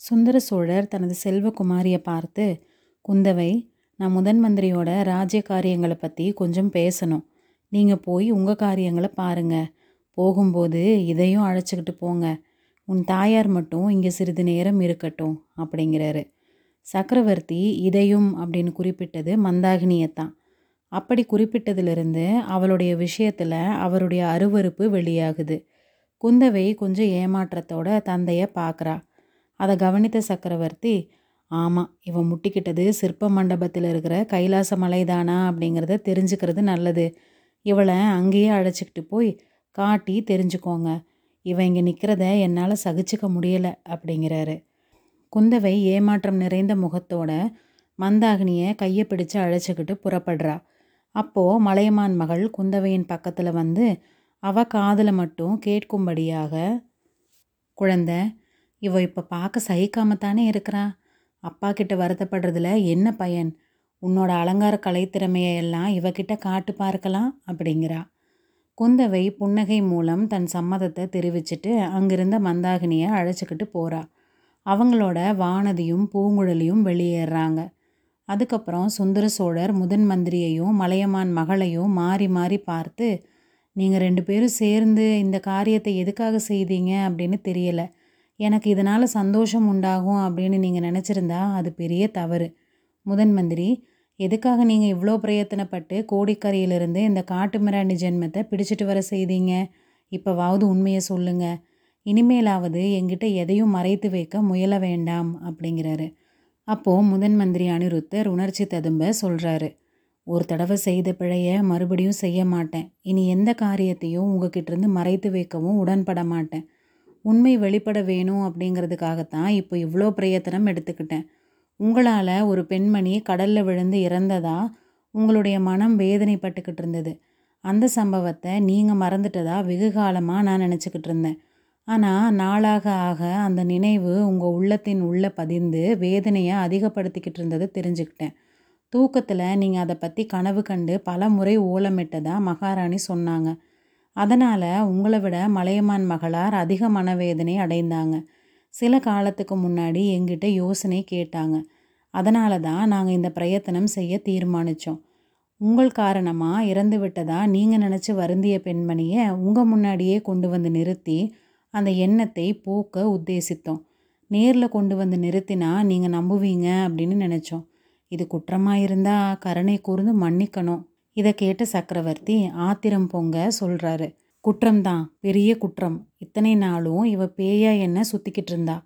சுந்தர சோழர் தனது செல்வகுமாரியை பார்த்து குந்தவை நான் முதன் மந்திரியோட ராஜ்ய காரியங்களை பற்றி கொஞ்சம் பேசணும். நீங்கள் போய் உங்கள் காரியங்களை பாருங்க. போகும்போது இதையும் அழைச்சிக்கிட்டு போங்க. உன் தாயார் மட்டும் இங்கே சிறிது நேரம் இருக்கட்டும் அப்படிங்கிறாரு. சக்கரவர்த்தி இதையும் அப்படின்னு குறிப்பிட்டது மந்தாகினியைத்தான். அப்படி குறிப்பிட்டதிலிருந்து அவளுடைய விஷயத்தில் அவருடைய அருவருப்பு வெளியாகுது. குந்தவை கொஞ்சம் ஏமாற்றத்தோட தந்தையை பார்க்குறா அதை கவனித்த சக்கரவர்த்தி ஆமாம் இவன் முட்டிக்கிட்டது சிற்ப மண்டபத்தில் இருக்கிற கைலாச மலைதானா? அப்படிங்கிறத தெரிஞ்சுக்கிறது நல்லது. இவளை அங்கேயே அழைச்சிக்கிட்டு போய் காட்டி தெரிஞ்சுக்கோங்க. இவன் இங்கே நிற்கிறத என்னால் சகிச்சுக்க முடியலை அப்படிங்கிறாரு. குந்தவை ஏமாற்றம் நிறைந்த முகத்தோட மந்தாகினியை கையை பிடிச்சு அழைச்சிக்கிட்டு புறப்படுறா. அப்போது மலையமான் மகள் குந்தவையின் பக்கத்தில் வந்து அவ காதில் மட்டும் கேட்கும்படியாக குழந்தை இவ இப்போ பார்க்க சகிக்காம தானே இருக்கிறா? அப்பா கிட்ட வருத்தப்படுறதுல என்ன பயன்? உன்னோட அலங்கார கலைத்திறமையெல்லாம் இவகிட்ட காட்டு பார்க்கலாம் அப்படிங்கிறா. குந்தவை புன்னகை மூலம் தன் சம்மதத்தை தெரிவிச்சிட்டு அங்கிருந்த மந்தாகினியை அழைச்சிக்கிட்டு போகிறா அவங்களோட வானதியும் பூங்குழலியும் வெளியேறாங்க. அதுக்கப்புறம் சுந்தர சோழர் முதன் மந்திரியையும் மலையமான் மகளையும் மாறி மாறி பார்த்து நீங்கள் ரெண்டு பேரும் சேர்ந்து இந்த காரியத்தை எதுக்காக செய்தீங்க? அப்படின்னு தெரியலை. எனக்கு இதனால் சந்தோஷம் உண்டாகும் அப்படின்னு நீங்கள் நினச்சிருந்தா அது பெரிய தவறு. முதன் மந்திரி எதுக்காக நீங்கள் இவ்வளோ பிரயத்தனப்பட்டு கோடிக்கரையிலிருந்து இந்த காட்டு மிராண்டி ஜென்மத்தை பிடிச்சிட்டு வர செய்தீங்க? இப்போவாவது உண்மையை சொல்லுங்க. இனிமேலாவது எங்கிட்ட எதையும் மறைத்து வைக்க முயல வேண்டாம் அப்படிங்கிறாரு. அப்போது முதன் மந்திரி அனிருத்தர் உணர்ச்சி ததும்ப சொல்கிறாரு ஒரு தடவை செய்த பிழைய மறுபடியும் செய்ய மாட்டேன். இனி எந்த காரியத்தையும் உங்ககிட்ட இருந்து மறைத்து வைக்கவும் உடன்பட மாட்டேன். உண்மை வெளிப்பட வேணும் அப்படிங்கிறதுக்காகத்தான் இப்போ இவ்வளோ பிரயத்தனம் எடுத்துக்கிட்டேன். உங்களால் ஒரு பெண்மணி கடலில் விழுந்து இறந்ததா உங்களுடைய மனம் வேதனைப்பட்டுக்கிட்டு இருந்தது. அந்த சம்பவத்தை நீங்கள் மறந்துட்டதா வெகு காலமாக நான் நினச்சிக்கிட்டு இருந்தேன். ஆனால் நாளாக ஆக அந்த நினைவு உங்கள் உள்ளத்தின் உள்ளே பதிந்து வேதனையை அதிகப்படுத்திக்கிட்டு இருந்ததை தெரிஞ்சுக்கிட்டேன். தூக்கத்தில் நீங்கள் அதை பற்றி கனவு கண்டு பல முறை ஓலமிட்டதாக மகாராணி சொன்னாங்க. அதனால் உங்களை விட மலையமான் மகளார் அதிக மனவேதனை அடைந்தாங்க. சில காலத்துக்கு முன்னாடி எங்கிட்ட யோசனை கேட்டாங்க. அதனால தான் நாங்கள் இந்த பிரயத்தனம் செய்ய தீர்மானித்தோம் உங்கள் காரணமாக இறந்து விட்டதா நீங்கள் நினச்சி வருந்திய பெண்மணியை உங்கள் முன்னாடியே கொண்டு வந்து நிறுத்தி அந்த எண்ணத்தை போக்க உத்தேசித்தோம். நேரில் கொண்டு வந்து நிறுத்தினா நீங்கள் நம்புவீங்க அப்படின்னு நினச்சோம். இது குற்றமாக இருந்தால் கருணை கூர்ந்து மன்னிக்கணும். இதை கேட்ட சக்கரவர்த்தி ஆத்திரம் பொங்க சொல்கிறாரு குற்றம்தான் பெரிய குற்றம். இத்தனை நாளும் இவ பேயா என்ன சுற்றிக்கிட்டு இருந்தா?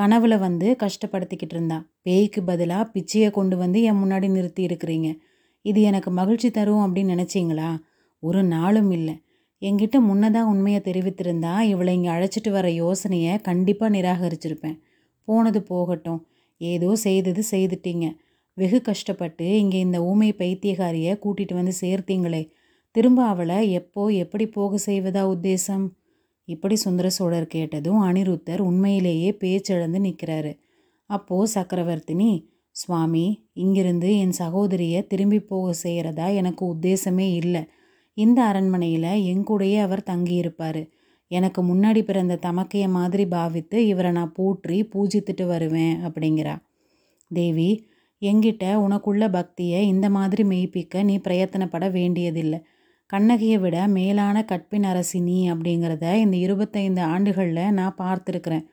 கனவுல வந்து கஷ்டப்படுத்திக்கிட்டு இருந்தா? பேய்க்கு பதிலாக பிச்சையை கொண்டு வந்து என் முன்னாடி நிறுத்தி இருக்கிறீங்க. இது எனக்கு மகிழ்ச்சி தரும் அப்படின்னு நினச்சிங்களா? ஒரு நாளும் இல்லை. என்கிட்ட முன்னதாக உண்மையை தெரிவித்திருந்தா இவளை இங்கே அழைச்சிட்டு வர யோசனையை கண்டிப்பாக நிராகரிச்சிருப்பேன். போனது போகட்டும். ஏதோ செய்தது செய்துட்டீங்க. வெகு கஷ்டப்பட்டு இங்கே இந்த ஊமை பைத்தியகாரியை கூட்டிகிட்டு வந்து சேர்த்தீங்களே. திரும்ப அவளை எப்போ எப்படி போக செய்வதா உத்தேசம்? இப்படி சுந்தர சோழர் கேட்டதும் அனிருத்தர் உண்மையிலேயே பேச்செழுந்து நிற்கிறாரு. அப்போது சக்கரவர்த்தினி சுவாமி இங்கிருந்து என் சகோதரியை திரும்பி போக செய்கிறதா எனக்கு உத்தேசமே இல்லை. இந்த அரண்மனையில் எங்கூடையே அவர் தங்கியிருப்பார். எனக்கு முன்னாடி பிறந்த தமக்கைய மாதிரி பாவித்து இவரை நான் போற்றி பூஜித்துட்டு வருவேன் அப்படிங்கிறா. தேவி எங்கிட்ட உனக்குள்ள பக்தியை இந்த மாதிரி மெய்ப்பிக்க நீ பிரயத்தனப்பட வேண்டியதில்லை. கண்ணகியை விட மேலான கற்பின் அரசி நீ அப்படிங்கிறத இந்த இருபத்தைந்து ஆண்டுகளில் நான் பார்த்துருக்குறேன்.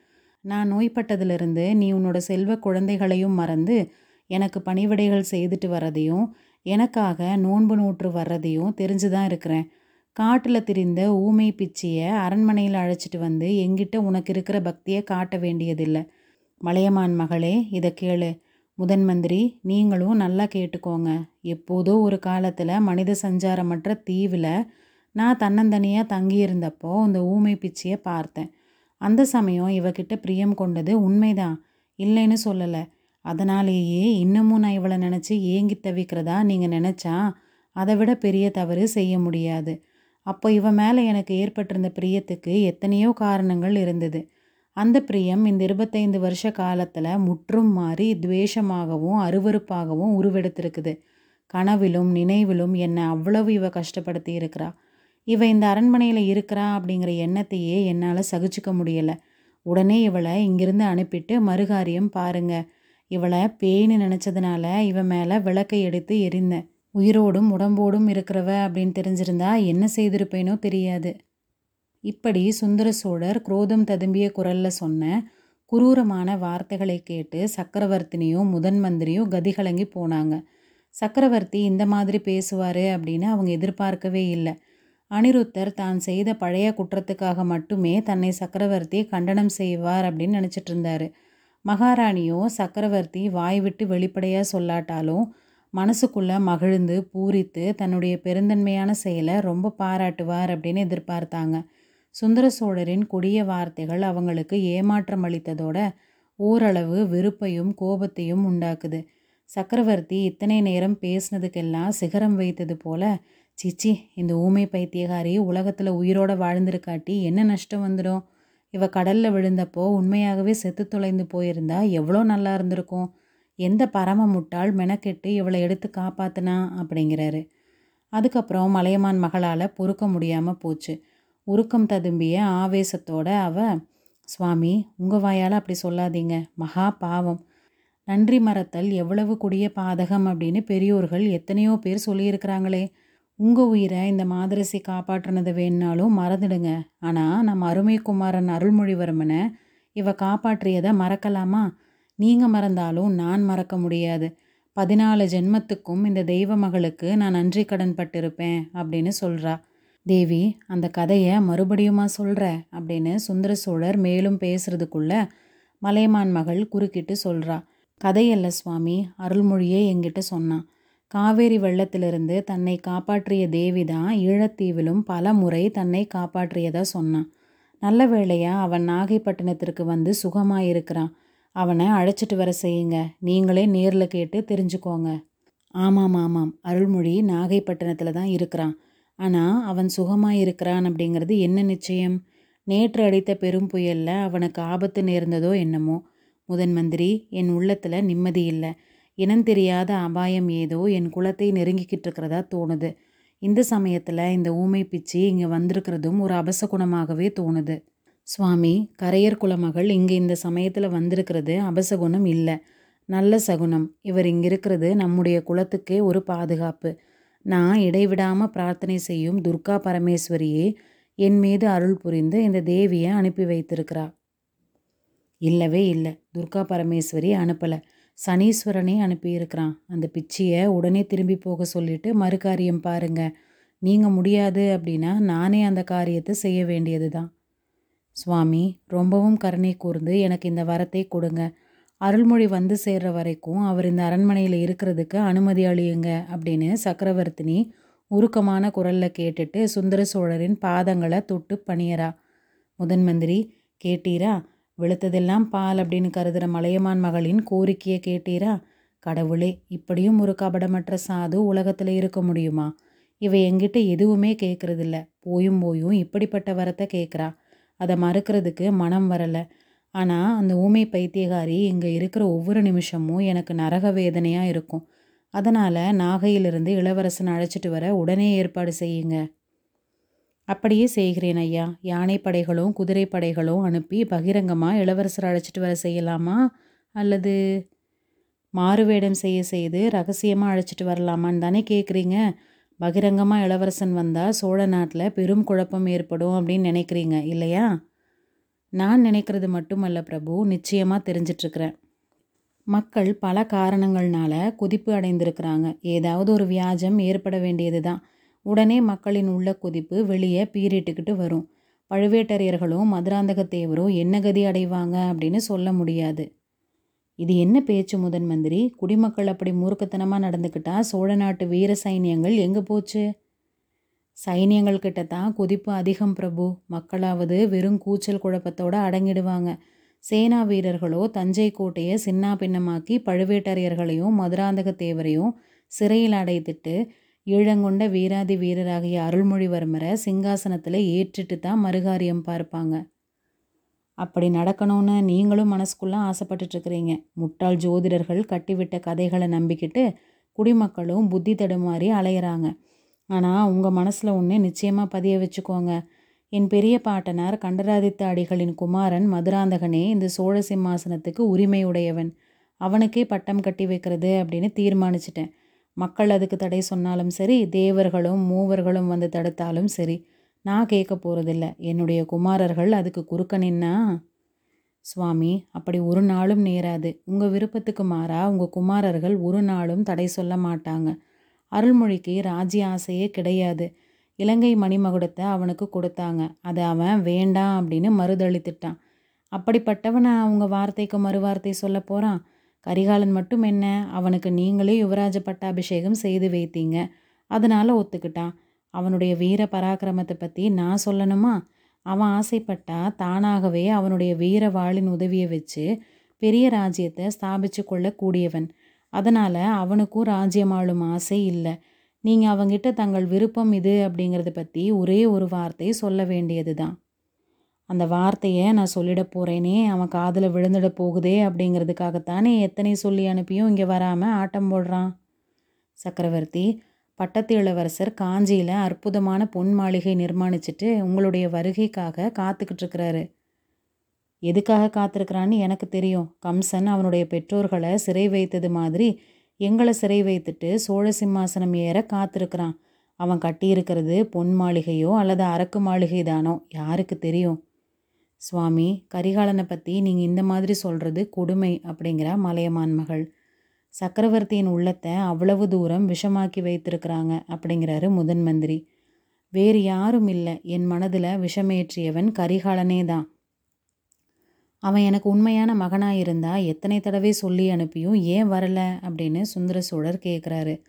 நான் நோய்பட்டதிலிருந்து நீ உன்னோட செல்வ குழந்தைகளையும் மறந்து எனக்கு பணிவிடைகள் செய்துட்டு வர்றதையும் எனக்காக நோன்பு நூற்று வர்றதையும் தெரிஞ்சு தான் இருக்கிறேன். காட்டில் திரிந்த ஊமை பிச்சியை அரண்மனையில் அழைச்சிட்டு வந்து எங்கிட்ட உனக்கு இருக்கிற பக்தியை காட்ட வேண்டியதில்லை. மலையமான் மகளே இதை கேளு. முதன் மந்திரி நீங்களும் நல்லா கேட்டுக்கோங்க. எப்போதோ ஒரு காலத்தில் மனித சஞ்சாரமற்ற தீவில் நான் தன்னந்தனியாக தங்கியிருந்தப்போ இந்த ஊமை பிச்சியை பார்த்தேன். அந்த சமயம் இவகிட்ட பிரியம் கொண்டது உண்மைதான். இல்லைன்னு சொல்லலை. அதனாலேயே இன்னமும் நான் இவளை நினச்சி ஏங்கி தவிக்கிறதா நீங்கள் நினச்சா அதை விட பெரிய தவறு செய்ய முடியாது. அப்போ இவன் மேலே எனக்கு ஏற்பட்டிருந்த பிரியத்துக்கு எத்தனையோ காரணங்கள் இருந்தது. அந்த பிரியம் இந்த இருபத்தைந்து வருஷ காலத்தில் முற்றும் மாறி துவேஷமாகவும் அருவருப்பாகவும் உருவெடுத்திருக்குது. கனவிலும் நினைவிலும் என்னை அவ்வளவு இவ கஷ்டப்படுத்தி இருக்கிறா? இவ இந்த அரண்மனையில் இருக்கிறா அப்படிங்கிற எண்ணத்தையே என்னால் சகிச்சுக்க முடியலை. உடனே இவளை இங்கிருந்து அனுப்பிட்டு மறுகாரியம் பாருங்க. இவளை பேய்னு நினச்சதுனால இவன் மேலே விளக்கை எடுத்து எரிந்தேன். உயிரோடும் உடம்போடும் இருக்கிறவ அப்படின்னு தெரிஞ்சிருந்தா என்ன செய்திருப்பேனோ தெரியாது. இப்படி சுந்தர சோழர் குரோதம் ததும்பிய குரல்ல சொன்ன குரூரமான வார்த்தைகளை கேட்டு சக்கரவர்த்தினியும் முதன் மந்திரியும் கதிகலங்கி போனாங்க. சக்கரவர்த்தி இந்த மாதிரி பேசுவார் அப்படின்னு அவங்க எதிர்பார்க்கவே இல்லை. அனிருத்தர் தான் செய்த பழைய குற்றத்துக்காக மட்டுமே தன்னை சக்கரவர்த்தி கண்டனம் செய்வார் அப்படின்னு நினச்சிட்டு இருந்தாரு. மகாராணியோ சக்கரவர்த்தி வாய் விட்டு வெளிப்படையாக சொல்லாட்டாலும் மனசுக்குள்ளே மகிழ்ந்து பூரித்து தன்னுடைய பெருந்தன்மையான செயலை ரொம்ப பாராட்டுவார் அப்படின்னு எதிர்பார்த்தாங்க. சுந்தர சோழரின் கொடிய வார்த்தைகள் அவங்களுக்கு ஏமாற்றம் அளித்ததோட ஓரளவு வெறுப்பையும் கோபத்தையும் உண்டாக்குது. சக்கரவர்த்தி இத்தனை நேரம் பேசினதுக்கெல்லாம் சிகரம் வைத்தது போல சிச்சி இந்த ஊமை பைத்தியகாரி உலகத்தில் உயிரோட வாழ்ந்திருக்காட்டி என்ன நஷ்டம் வந்துடும்? இவ கடலில் விழுந்தப்போ உண்மையாகவே செத்து தொலைந்து போயிருந்தா எவ்வளோ நல்லா இருந்திருக்கும்? எந்த பரம முட்டாள் மெனக்கெட்டு இவளை எடுத்து காப்பாத்தினா? அப்படிங்கிறாரு. அதுக்கப்புறம் மலையமான் மகளால் பொறுக்க முடியாமல் போச்சு. உருக்கம் ததும்பிய ஆவேசத்தோட அவ சுவாமி உங்கள் வாயால் அப்படி சொல்லாதீங்க. மகா பாவம். நன்றி மறத்தல் எவ்வளவு கொடிய பாதகம் அப்படின்னு பெரியோர்கள் எத்தனையோ பேர் சொல்லியிருக்கிறாங்களே. உங்கள் உயிரை இந்த மாதரசி காப்பாற்றினது வேணுனாலும் மறந்துடுங்க. ஆனால் நம்ம அருமைக்குமாரன் அருள்மொழிவர்மனை இவ காப்பாற்றியதை மறக்கலாமா? நீங்கள் மறந்தாலும் நான் மறக்க முடியாது. பதினாலு ஜென்மத்துக்கும் இந்த தெய்வ மகளுக்கு நான் நன்றி கடன் பட்டிருப்பேன் அப்படின்னு சொல்கிறா தேவி அந்த கதையை மறுபடியுமா சொல்கிற அப்படின்னு சுந்தர சோழர் மேலும் பேசுறதுக்குள்ள மலையமான் மகள் குறுக்கிட்டு சொல்கிறா கதையல்ல சுவாமி. அருள்மொழியே எங்கிட்ட சொன்னான் காவேரி வெள்ளத்திலிருந்து தன்னை காப்பாற்றிய தேவி தான் ஈழத்தீவிலும் பல முறை தன்னை காப்பாற்றியதா சொன்னான் நல்ல வேளையா அவன் நாகைப்பட்டினத்திற்கு வந்து சுகமாக இருக்கிறான் அவனை அழைச்சிட்டு வர செய்யுங்க. நீங்களே நேரில் கேட்டு தெரிஞ்சுக்கோங்க. ஆமாம் ஆமாம். அருள்மொழி நாகைப்பட்டினத்தில் தான் இருக்கிறான். ஆனால் அவன் சுகமாக இருக்கிறான் அப்படிங்கிறது என்ன நிச்சயம்? நேற்று அடித்த பெரும் புயலில் அவனுக்கு ஆபத்து நேர்ந்ததோ என்னமோ? முதன் மந்திரி என் உள்ளத்தில் நிம்மதி இல்லை. இனம் தெரியாத அபாயம் ஏதோ என் குலத்தை நெருங்கிக்கிட்டு இருக்கிறதா தோணுது. இந்த சமயத்தில் இந்த ஊமை பிச்சு இங்கே வந்திருக்கிறதும் ஒரு அபசகுணமாகவே தோணுது. சுவாமி கரையர் குலமகள் இங்கே இந்த சமயத்தில் வந்திருக்கிறது அபசகுணம் இல்லை. நல்ல சகுனம் இவர் இங்கே இருக்கிறது நம்முடைய குலத்துக்கே ஒரு பாதுகாப்பு. நான் இடைவிடாமல் பிரார்த்தனை செய்யும் துர்கா பரமேஸ்வரியே என் மீது அருள் புரிந்து இந்த தேவியை அனுப்பி வைத்திருக்கிறா. இல்லவே இல்லை. துர்கா பரமேஸ்வரி அனுப்பலை. சனீஸ்வரனே அனுப்பியிருக்கிறான். அந்த பிச்சியை உடனே திரும்பி போக சொல்லிட்டு மறுகாரியம் பாருங்க. நீங்கள் முடியாது அப்படின்னா நானே அந்த காரியத்தை செய்ய வேண்டியது தான் சுவாமி ரொம்பவும் கருணை கூர்ந்து எனக்கு இந்த வரத்தை கொடுங்க. அருள்மொழி வந்து சேர்ற வரைக்கும் அவர் இந்த அரண்மனையில் இருக்கிறதுக்கு அனுமதி அளியுங்க அப்படின்னு சக்கரவர்த்தினி உருக்கமான குரலில் கேட்டுட்டு சுந்தர சோழரின் பாதங்களை தொட்டு பணியரா முதன் மந்திரி கேட்டீரா? வெளுத்ததெல்லாம் பால் அப்படின்னு கருதுகிற மலையமான் மகளின் கோரிக்கையை கேட்டீரா? கடவுளே இப்படியும் ஒரு கபடமற்ற சாது உலகத்தில் இருக்க முடியுமா? இவ எங்கிட்ட எதுவுமே கேட்குறதில்ல போயும் போயும் இப்படிப்பட்ட வரத்தை கேட்குறா அதை மறுக்கிறதுக்கு மனம் வரலை. ஆனால் அந்த ஊமை பைத்தியகாரி இங்கே இருக்கிற ஒவ்வொரு நிமிஷமும் எனக்கு நரக வேதனையாக இருக்கும். அதனால் நாகையிலிருந்து இளவரசன் அழைச்சிட்டு வர உடனே ஏற்பாடு செய்யுங்க. அப்படியே செய்கிறேன் ஐயா. யானை படைகளும் குதிரை படைகளும் அனுப்பி பகிரங்கமாக இளவரசர் அழைச்சிட்டு வர செய்யலாமா? அல்லது மாறுவேடம் செய்ய செய்து ரகசியமாக அழைச்சிட்டு வரலாமான்னு தானே கேட்குறீங்க பகிரங்கமாக இளவரசன் வந்தால் சோழ நாட்டில் பெரும் குழப்பம் ஏற்படும் அப்படின்னு நினைக்கிறீங்க இல்லையா? நான் நினைக்கிறது மட்டுமல்ல பிரபு. நிச்சயமாக தெரிஞ்சிட்ருக்கிறேன். மக்கள் பல காரணங்கள்னால கொதிப்பு அடைந்திருக்கிறாங்க. ஏதாவது ஒரு வியாஜம் ஏற்பட வேண்டியது தான். உடனே மக்களின் உள்ள கொதிப்பு வெளியே பீறிட்டுக்கிட்டு வரும். பழுவேட்டரையர்களும் மதுராந்தக தேவரும் என்ன கதி அடைவாங்க அப்படின்னு சொல்ல முடியாது. இது என்ன பேச்சு முதன் மந்திரி? குடிமக்கள் அப்படி மூர்க்கத்தனமாக நடந்துக்கிட்டா சோழ நாட்டு வீர சைனியங்கள் எங்கே போச்சு? சைனியங்கள் கிட்ட தான் கொதிப்பு அதிகம் பிரபு. மக்களாவது வெறும் கூச்சல் குழப்பத்தோடு அடங்கிடுவாங்க. சேனா வீரர்களோ தஞ்சை கோட்டையை சின்னா பின்னமாக்கி பழுவேட்டரையர்களையும் மதுராந்தக தேவரையும் சிறையில் அடைத்துட்டு ஈழங்கொண்ட வீராதி வீரராகிய அருள்மொழிவர்மரை சிங்காசனத்தில் ஏற்றிட்டு தான் மறுகாரியம் பார்ப்பாங்க. அப்படி நடக்கணும்னு நீங்களும் மனசுக்குள்ளே ஆசைப்பட்டுட்ருக்கிறீங்க முட்டாள் ஜோதிடர்கள் கட்டிவிட்ட கதைகளை நம்பிக்கிட்டு குடிமக்களும் புத்தி தடுமாறி அலையிறாங்க. ஆனால் உங்கள் மனசில் ஒன்று நிச்சயமாக பதிய வச்சுக்கோங்க. என் பெரிய பாட்டனார் கண்டராதித்த அடிகளின் குமாரன் மதுராந்தகனே இந்த சோழ சிம்மாசனத்துக்கு உரிமை உடையவன் அவனுக்கே பட்டம் கட்டி வைக்கிறது அப்படின்னு தீர்மானிச்சிட்டேன். மக்கள் அதுக்கு தடை சொன்னாலும் சரி தேவர்களும் மூவர்களும் வந்து தடுத்தாலும் சரி நான் கேட்க போகிறதில்ல என்னுடைய குமாரர்கள் அதுக்கு குறுக்க நின்னா? சுவாமி அப்படி ஒரு நாளும் நேராது. உங்கள் விருப்பத்துக்கு மாறா உங்கள் குமாரர்கள் ஒரு நாளும் தடை சொல்ல மாட்டாங்க. அருள்மொழிக்கு ராஜ்ய ஆசையே கிடையாது. இலங்கை மணிமகுடத்தை அவனுக்கு கொடுத்தாங்க. அதை அவன் வேண்டாம் அப்படின்னு மறுதளித்துட்டான் அப்படிப்பட்டவனை அவங்க வார்த்தைக்கு மறுவார்த்தை சொல்ல போகிறான் கரிகாலன் மட்டும் என்ன? அவனுக்கு நீங்களே யுவராஜ பட்டாபிஷேகம் செய்து வைத்தீங்க. அதனால் ஒத்துக்கிட்டான். அவனுடைய வீர பராக்கிரமத்தை பற்றி நான் சொல்லணுமா? அவன் ஆசைப்பட்டா தானாகவே அவனுடைய வீர வாளின் உதவியை வச்சு பெரிய ராஜ்யத்தை ஸ்தாபிச்சு கொள்ளக்கூடியவன். அதனால் அவனுக்கும் ராஜ்யம் ஆளும் ஆசை இல்லை. நீங்கள் அவங்கிட்ட தங்கள் விருப்பம் இது அப்படிங்கிறத பற்றி ஒரே ஒரு வார்த்தை சொல்ல வேண்டியது தான் அந்த வார்த்தையை நான் சொல்லிட போகிறேனே அவன் காதில் விழுந்துட போகுதே அப்படிங்கிறதுக்காகத்தானே எத்தனை சொல்லி அனுப்பியும் இங்கே வராமல் ஆட்டம் போடுறான்? சக்கரவர்த்தி பட்டத்து இளவரசர் காஞ்சியில் அற்புதமான பொன் மாளிகை நிர்மாணிச்சிட்டு உங்களுடைய வருகைக்காக காத்துக்கிட்டு இருக்கிறாரு. எதுக்காக காத்திருக்கிறான்னு எனக்கு தெரியும். கம்சன் அவனுடைய பெற்றோர்களை சிறை வைத்தது மாதிரி எங்களை சிறை வைத்துட்டு சோழ சிம்மாசனம் ஏற காத்திருக்கிறான். அவன் கட்டியிருக்கிறது பொன் மாளிகையோ அல்லது அரக்கு மாளிகை தானோ? யாருக்கு தெரியும்? சுவாமி கரிகாலனை பற்றி நீங்கள் இந்த மாதிரி சொல்கிறது கொடுமை அப்படிங்கிறா மலையமான் மகள். சக்கரவர்த்தியின் உள்ளத்தை அவ்வளவு தூரம் விஷமாக்கி வைத்திருக்கிறாங்க அப்படிங்கிறாரு முதன் மந்திரி. வேறு யாரும் இல்லை. என் மனதில் விஷமேற்றியவன் கரிகாலனே தான். அவன் எனக்கு உண்மையான மகனாக இருந்தா எத்தனை தடவை சொல்லி அனுப்பியும் ஏன் வரல அப்படின்னு சுந்தர சோழர் கேட்குறாரு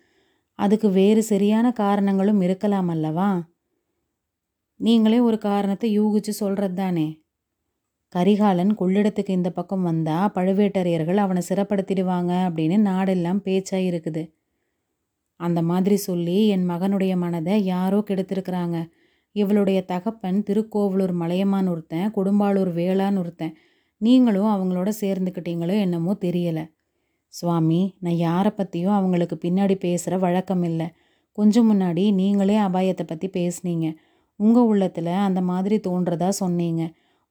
அதுக்கு வேறு சரியான காரணங்களும் இருக்கலாம் அல்லவா? நீங்களே ஒரு காரணத்தை யூகிச்சு சொல்கிறது தானே? கரிகாலன் கொள்ளிடத்துக்கு இந்த பக்கம் வந்தா பழுவேட்டரையர்கள் அவனை சிறப்படுத்திடுவாங்க அப்படின்னு நாடெல்லாம் பேச்சாக இருக்குது. அந்த மாதிரி சொல்லி என் மகனுடைய மனதை யாரோ கெடுத்திருக்கிறாங்க. இவளுடைய தகப்பன் திருக்கோவலூர் மலையமான் ஒருத்தன் கொடும்பாளூர் வேளான்னு ஒருத்தன். நீங்களும் அவங்களோட சேர்ந்துக்கிட்டீங்களோ என்னமோ தெரியலை. சுவாமி நான் யாரை பற்றியும் அவங்களுக்கு பின்னாடி பேசுகிற வழக்கம் இல்லை. கொஞ்சம் முன்னாடி நீங்களே அபாயத்தை பற்றி பேசுனீங்க. உங்கள் உள்ளத்தில் அந்த மாதிரி தோன்றதா சொன்னீங்க.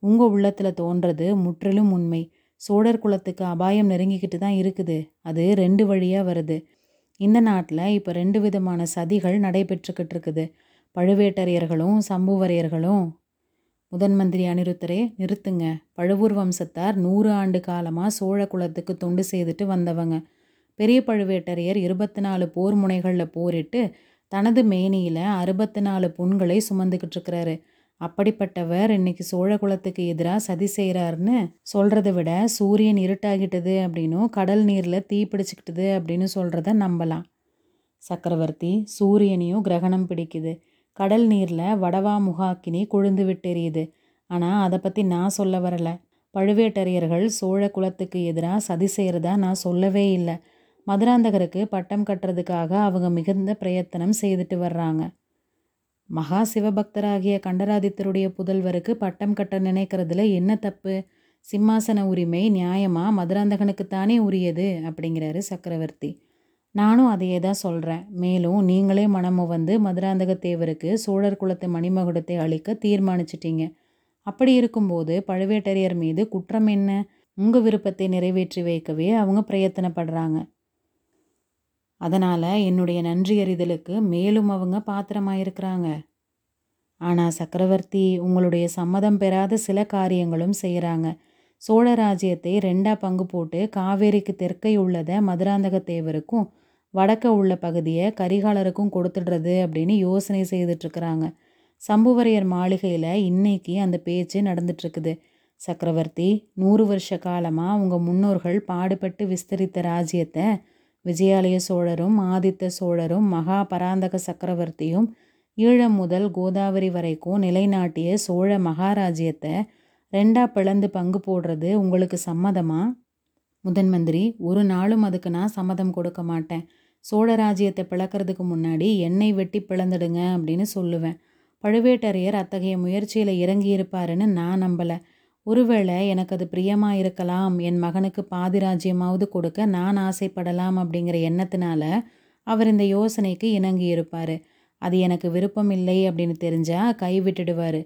உங்கள் உள்ளத்தில் தோன்றது முற்றிலும் உண்மை. சோழர் குலத்துக்கு அபாயம் நெருங்கிக்கிட்டு தான் இருக்குது. அது ரெண்டு வழியாக வருது. இந்த நாட்டில் இப்போ ரெண்டு விதமான சதிகள் நடைபெற்றுக்கிட்டு இருக்குது. பழுவேட்டரையர்களும் சம்புவரையர்களும் முதன் மந்திரி அனிருத்தரே நிறுத்துங்க. பழுவூர் வம்சத்தார் நூறு ஆண்டு காலமாக சோழ குலத்துக்கு தொண்டு செய்துட்டு வந்தவங்க. பெரிய பழுவேட்டரையர் இருபத்தி நாலு போர் முனைகளில் போரிட்டு தனது மேனியில் அறுபத்தி நாலு புண்களை சுமந்துக்கிட்டு இருக்கிறாரு. அப்படிப்பட்டவர் இன்னைக்கு சோழ குலத்துக்கு எதிராக சதி செய்கிறாருன்னு சொல்கிறத விட சூரியன் இருட்டாகிட்டது அப்படின்னும் கடல் நீரில் தீ பிடிச்சிக்கிட்டது அப்படின்னு சொல்கிறத நம்பலாம். சக்கரவர்த்தி சூரியனையும் கிரகணம் பிடிக்குது. கடல் நீரில் வடவா முகாக்கினி கொழுந்து விட்டெறியுது. ஆனால் அதை பற்றி நான் சொல்ல வரலை. பழுவேட்டரையர்கள் சோழ குலத்துக்கு எதிராக சதி செய்கிறதா நான் சொல்லவே இல்லை. மதுராந்தகருக்கு பட்டம் கட்டுறதுக்காக அவங்க மிகுந்த பிரயத்தனம் செய்துட்டு வர்றாங்க. மகா சிவபக்தராகிய கண்டராதித்தருடைய புதல்வருக்கு பட்டம் கட்ட நினைக்கிறதுல என்ன தப்பு? சிம்மாசன உரிமை நியாயமாக மதுராந்தகனுக்குத்தானே உரியது? அப்படிங்கிறாரு சக்கரவர்த்தி. நானும் அதையே தான் சொல்கிறேன் மேலும் நீங்களே மனமு வந்து மதுராந்தக தேவருக்கு சோழர் குலத்து மணிமகுடத்தை அளிக்க தீர்மானிச்சிட்டீங்க. அப்படி இருக்கும்போது பழுவேட்டரையர் மீது குற்றம் என்ன? உங்கள் விருப்பத்தை நிறைவேற்றி வைக்கவே அவங்க பிரயத்தனப்படுறாங்க. அதனால் என்னுடைய நன்றி அறிதலுக்கு மேலும் அவங்க பாத்திரமாயிருக்கிறாங்க. ஆனால் சக்கரவர்த்தி உங்களுடைய சம்மதம் பெறாத சில காரியங்களும் செய்கிறாங்க சோழ ராஜ்யத்தை ரெண்டாக பங்கு போட்டு காவேரிக்கு தெற்கை உள்ளதை மதுராந்தக தேவருக்கும் வடக்க உள்ள பகுதியை கரிகாலருக்கும் கொடுத்துடுறது அப்படின்னு யோசனை செய்துட்ருக்குறாங்க. சம்புவரையர் மாளிகையில் இன்னைக்கு அந்த பேச்சு நடந்துட்டுருக்குது சக்கரவர்த்தி நூறு வருஷ காலமாக உங்கள் முன்னோர்கள் பாடுபட்டு விஸ்தரித்த ராஜ்யத்தை விஜயாலய சோழரும் ஆதித்த சோழரும் மகா பராந்தக சக்கரவர்த்தியும் ஈழம் முதல் கோதாவரி வரைக்கும் நிலைநாட்டிய சோழ மகாராஜ்யத்தை ரெண்டா பிளந்து பங்கு போடுறது உங்களுக்கு சம்மதமா? முதன் மந்திரி ஒரு நாளும் அதுக்கு நான் சம்மதம் கொடுக்க மாட்டேன். சோழராஜ்யத்தை பிளக்கிறதுக்கு முன்னாடி எண்ணெய் வெட்டி பிளந்துடுங்க அப்படின்னு சொல்லுவேன். பழுவேட்டரையர் அத்தகைய முயற்சியில் இறங்கி இருப்பாருன்னு நான் நம்பலை. ஒருவேளை எனக்கு அது பிரியமாக இருக்கலாம் என் மகனுக்கு பாதிராஜ்யமாவது கொடுக்க நான் ஆசைப்படலாம் அப்படிங்கிற எண்ணத்தினால அவர் இந்த யோசனைக்கு இணங்கி இருப்பார் அது எனக்கு விருப்பம் இல்லை அப்படின்னு தெரிஞ்சால் கைவிட்டுடுவார்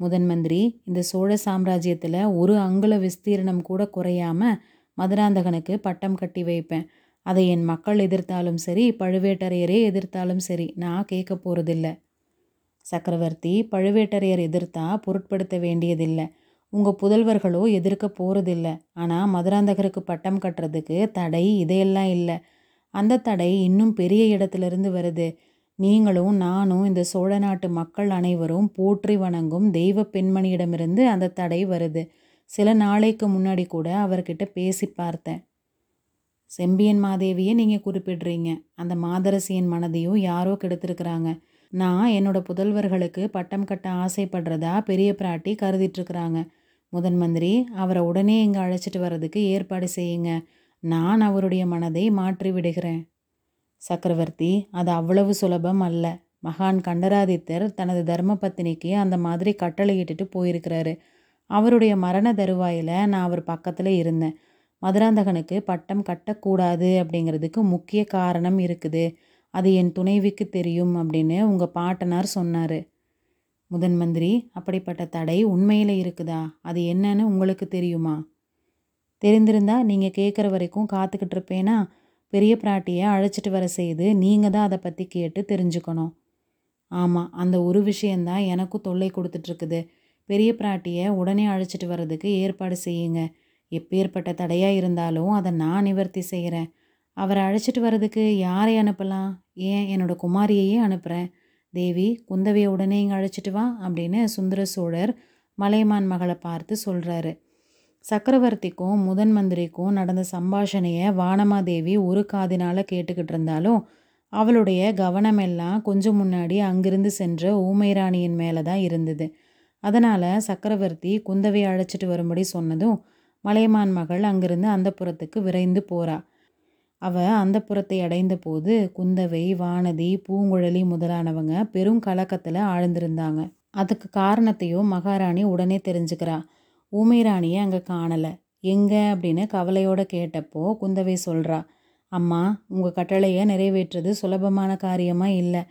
முதன் மந்திரி இந்த சோழ சாம்ராஜ்யத்தில் ஒரு அங்குல விஸ்தீரணம் கூட குறையாமல் மதுராந்தகனுக்கு பட்டம் கட்டி வைப்பேன். அதை என் மக்கள் எதிர்த்தாலும் சரி பழுவேட்டரையரே எதிர்த்தாலும் சரி நான் கேட்க போகிறதில்ல சக்கரவர்த்தி பழுவேட்டரையர் எதிர்த்தா பொருட்படுத்த வேண்டியதில்லை. உங்கள் புதல்வர்களோ எதிர்க்க போகிறதில்ல ஆனால் மதுராந்தகருக்கு பட்டம் கட்டுறதுக்கு தடை இதையெல்லாம் இல்லை. அந்த தடை இன்னும் பெரிய இடத்துலேருந்து வருது. நீங்களும் நானும் இந்த சோழ நாட்டு மக்கள் அனைவரும் போற்றி வணங்கும் தெய்வ பெண்மணியிடமிருந்து அந்த தடை வருது. சில நாளைக்கு முன்னாடி கூட அவர்கிட்ட பேசி பார்த்தேன். செம்பியன் மாதேவியை நீங்கள் குறிப்பிடுறீங்க. அந்த மாதரசியின் மனதையும் யாரோ கெடுத்துருக்குறாங்க. நான் என்னோட புதல்வர்களுக்கு பட்டம் கட்ட ஆசைப்படுறதா பெரிய பிராட்டி கருதிட்டுருக்குறாங்க. முதன் மந்திரி அவரை உடனே இங்கே அழைச்சிட்டு வர்றதுக்கு ஏற்பாடு செய்யுங்க. நான் அவருடைய மனதை மாற்றி விடுகிறேன். சக்கரவர்த்தி அது அவ்வளவு சுலபம் அல்ல. மகான் கண்டராதித்தர் தனது தர்ம பத்தினிக்கு அந்த மாதிரி கட்டளையிட்டுட்டு போயிருக்கிறாரு. அவருடைய மரண தருவாயில் நான் அவர் பக்கத்தில் இருந்தேன். மதுராந்தகனுக்கு பட்டம் கட்டக்கூடாது அப்படிங்கிறதுக்கு முக்கிய காரணம் இருக்குது. அது என் துணைவிக்கு தெரியும் அப்படின்னு உங்கள் பாட்டனார் சொன்னார். முதன் மந்திரி அப்படிப்பட்ட தடை உண்மையில் இருக்குதா? அது என்னன்னு உங்களுக்கு தெரியுமா? தெரிந்திருந்தா நீங்கள் கேட்குற வரைக்கும் காத்துக்கிட்டு இருப்பேனா? பெரிய பிராட்டியை அழைச்சிட்டு வர செய்து நீங்கள் தான் அதை பற்றி கேட்டு தெரிஞ்சுக்கணும். ஆமாம் அந்த ஒரு விஷயந்தான் எனக்கும் தொல்லை கொடுத்துட்ருக்குது பெரிய பிராட்டியை உடனே அழைச்சிட்டு வர்றதுக்கு ஏற்பாடு செய்யுங்க. எப்பேற்பட்ட தடையாக இருந்தாலும் அதை நான் நிவர்த்தி செய்கிறேன் அவரை அழைச்சிட்டு வர்றதுக்கு யாரை அனுப்பலாம்? ஏன் என்னோட குமாரியையே அனுப்புகிறேன் தேவி குந்தவையை உடனே இங்கே அழைச்சிட்டு வா அப்படின்னு சுந்தர சோழர் மலைமான் மகளை பார்த்து சொல்கிறாரு சக்கரவர்த்திக்கும் முதன் மந்திரிக்கும் நடந்த சம்பாஷணையை வானமாதேவி ஒரு காதினால் கேட்டுக்கிட்டு இருந்தாலும் அவளுடைய கவனமெல்லாம் கொஞ்சம் முன்னாடி அங்கிருந்து சென்ற ஊமைராணியின் மேலே தான் இருந்தது. அதனால் சக்கரவர்த்தி குந்தவை அழைச்சிட்டு வரும்படி சொன்னதும் மலையமான் மகள் அங்கிருந்து அந்த புறத்துக்கு விரைந்து போறா. அவ அந்த புறத்தை அடைந்த போது குந்தவை வானதி பூங்குழலி முதலானவங்க பெரும் கலக்கத்தில் ஆழ்ந்திருந்தாங்க. அதுக்கு காரணத்தையும் மகாராணி உடனே தெரிஞ்சுக்கிறா. ஊமைராணியை அங்கே காணலை. எங்கே அப்படின்னு கவலையோட கேட்டப்போ குந்தவை சொல்கிறா அம்மா உங்கள் கட்டளையை நிறைவேற்றுறது சுலபமான காரியமாக இல்லை.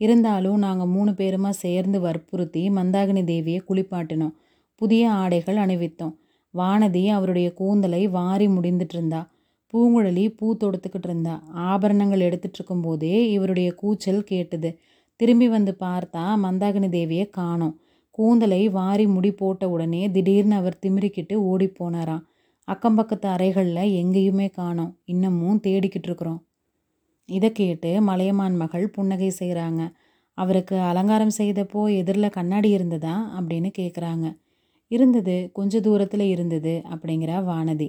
இருந்தாலும் நாங்கள் மூணு பேருமா சேர்ந்து வற்புறுத்தி மந்தாகினி தேவியை குளிப்பாட்டினோம். புதிய ஆடைகள் அணிவித்தோம். வானதி அவருடைய கூந்தலை வாரி முடிந்துட்டு இருந்தா பூங்குழலி பூ தொடுத்துக்கிட்டு இருந்தா ஆபரணங்கள் எடுத்துட்டு இருக்கும்போதே இவருடைய கூச்சல் கேட்டுது. திரும்பி வந்து பார்த்தா மந்தாகினி தேவியை காணோம். கூந்தலை வாரி முடி போட்ட உடனே திடீர்னு அவர் திமிரிக்கிட்டு ஓடி போனாராம். அக்கம் பக்கத்து அறைகளில் எங்கேயுமே காணோம். இன்னமும் தேடிக்கிட்டு இருக்கிறோம் இதை கேட்டு மலையமான் மகள் புன்னகை செய்கிறாங்க அவருக்கு அலங்காரம் செய்தப்போ எதிரில் கண்ணாடி இருந்ததா அப்படின்னு கேட்குறாங்க இருந்தது கொஞ்ச தூரத்தில் இருந்தது அப்படிங்கிற வானதி.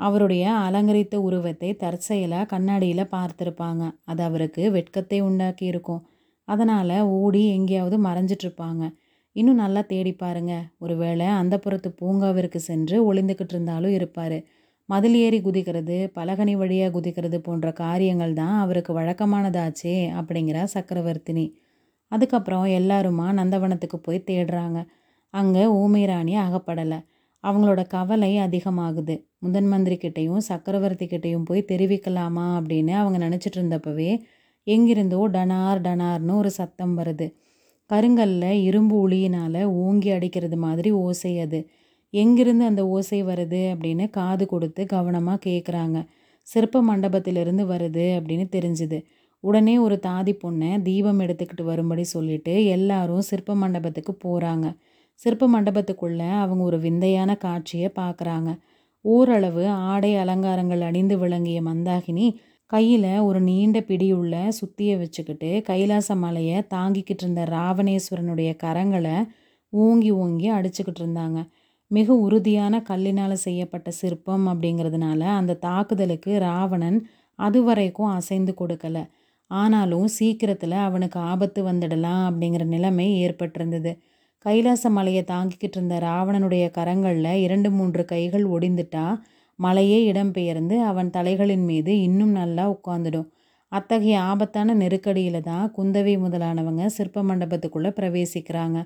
அவருடைய அலங்கரித்த உருவத்தை தற்செயலாக கண்ணாடியில் பார்த்துருப்பாங்க. அது அவருக்கு வெட்கத்தை உண்டாக்கி இருக்கும். அதனால் ஓடி எங்கேயாவது மறைஞ்சிட்ருப்பாங்க இன்னும் நல்லா தேடி பாருங்க. ஒருவேளை அந்த புறத்து பூங்காவிற்கு சென்று ஒளிந்துக்கிட்டு இருந்தாலும் இருப்பார். மதில் ஏறி குதிக்கிறது பலகனி வழியாக குதிக்கிறது போன்ற காரியங்கள் தான் அவருக்கு வழக்கமானதாச்சே அப்படிங்கிறா சக்கரவர்த்தினி. அதுக்கப்புறம் எல்லாருமா நந்தவனத்துக்கு போய் தேடுறாங்க. அங்கே ஊமைராணி அகப்படலை. அவங்களோட கவலை அதிகமாகுது. முதன் மந்திரி கிட்டேயும் போய் தெரிவிக்கலாமா அப்படின்னு அவங்க நினச்சிட்டு இருந்தப்பவே எங்கிருந்தோ டனார் டனார்னு ஒரு சத்தம் வருது. கருங்கல்ல இரும்பு உளியினால் ஓங்கி அடிக்கிறது மாதிரி ஓசை அது. எங்கிருந்து அந்த ஓசை வருது அப்படின்னு காது கொடுத்து கவனமாக கேட்குறாங்க சிற்ப மண்டபத்திலிருந்து வருது அப்படின்னு தெரிஞ்சுது. உடனே ஒரு தாதி பொண்ணை தீபம் எடுத்துக்கிட்டு வரும்படி சொல்லிட்டு எல்லாரும் சிற்ப மண்டபத்துக்கு போகிறாங்க சிற்ப மண்டபத்துக்குள்ளே அவங்க ஒரு விந்தையான காட்சியை பார்க்குறாங்க. ஓரளவு ஆடை அலங்காரங்கள் அணிந்து விளங்கிய மந்தாகினி கையில் ஒரு நீண்ட பிடியுள்ள சுத்தியை வச்சுக்கிட்டு கைலாச மலையை தாங்கிக்கிட்டு இருந்த ராவணேஸ்வரனுடைய கரங்களை ஓங்கி ஓங்கி அடிச்சுக்கிட்டு இருந்தாங்க. மிக உறுதியான கல்லினால் செய்யப்பட்ட சிற்பம் அப்படிங்கிறதுனால அந்த தாக்குதலுக்கு ராவணன் அதுவரைக்கும் அசைந்து கொடுக்கல. ஆனாலும் சீக்கிரத்தில் அவனுக்கு ஆபத்து வந்துடலாம் அப்படிங்கிற நிலைமை ஏற்பட்டிருந்தது. கைலாச மலையை தாங்கிக்கிட்டு இருந்த ராவணனுடைய கரங்களில் இரண்டு மூன்று கைகள் ஒடிந்துட்டா மலையே இடம்பெயர்ந்து அவன் தலைகளின் மீது இன்னும் நல்லா உட்காந்துடும் அத்தகைய ஆபத்தான நெருக்கடியில் தான் குந்தவை முதலானவங்க சிற்ப மண்டபத்துக்குள்ளே பிரவேசிக்கிறாங்க.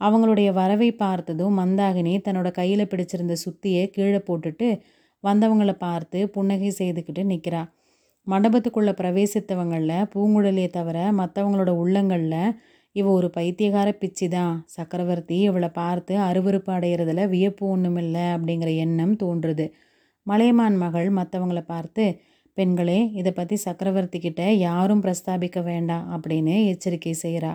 அவங்களுடைய வரவை பார்த்ததும் மந்தாகினி தன்னோட கையில் பிடிச்சிருந்த சுத்தியை கீழே போட்டுட்டு வந்தவங்களை பார்த்து புன்னகை செய்துக்கிட்டு நிற்கிறா மண்டபத்துக்குள்ளே பிரவேசித்தவங்களில் பூங்குழலியை தவிர மற்றவங்களோட உள்ளங்களில் இவ ஒரு பைத்தியக்கார பிச்சி தான் சக்கரவர்த்தி இவளை பார்த்து அருவருப்பு அடையிறதுல வியப்பு ஒன்றுமில்லை அப்படிங்கிற எண்ணம் தோன்றுது. மலையமான் மகள் மற்றவங்கள பார்த்து பெண்களே இதை பற்றி சக்கரவர்த்தி கிட்ட யாரும் பிரஸ்தாபிக்க வேண்டாம் அப்படின்னு எச்சரிக்கை செய்கிறா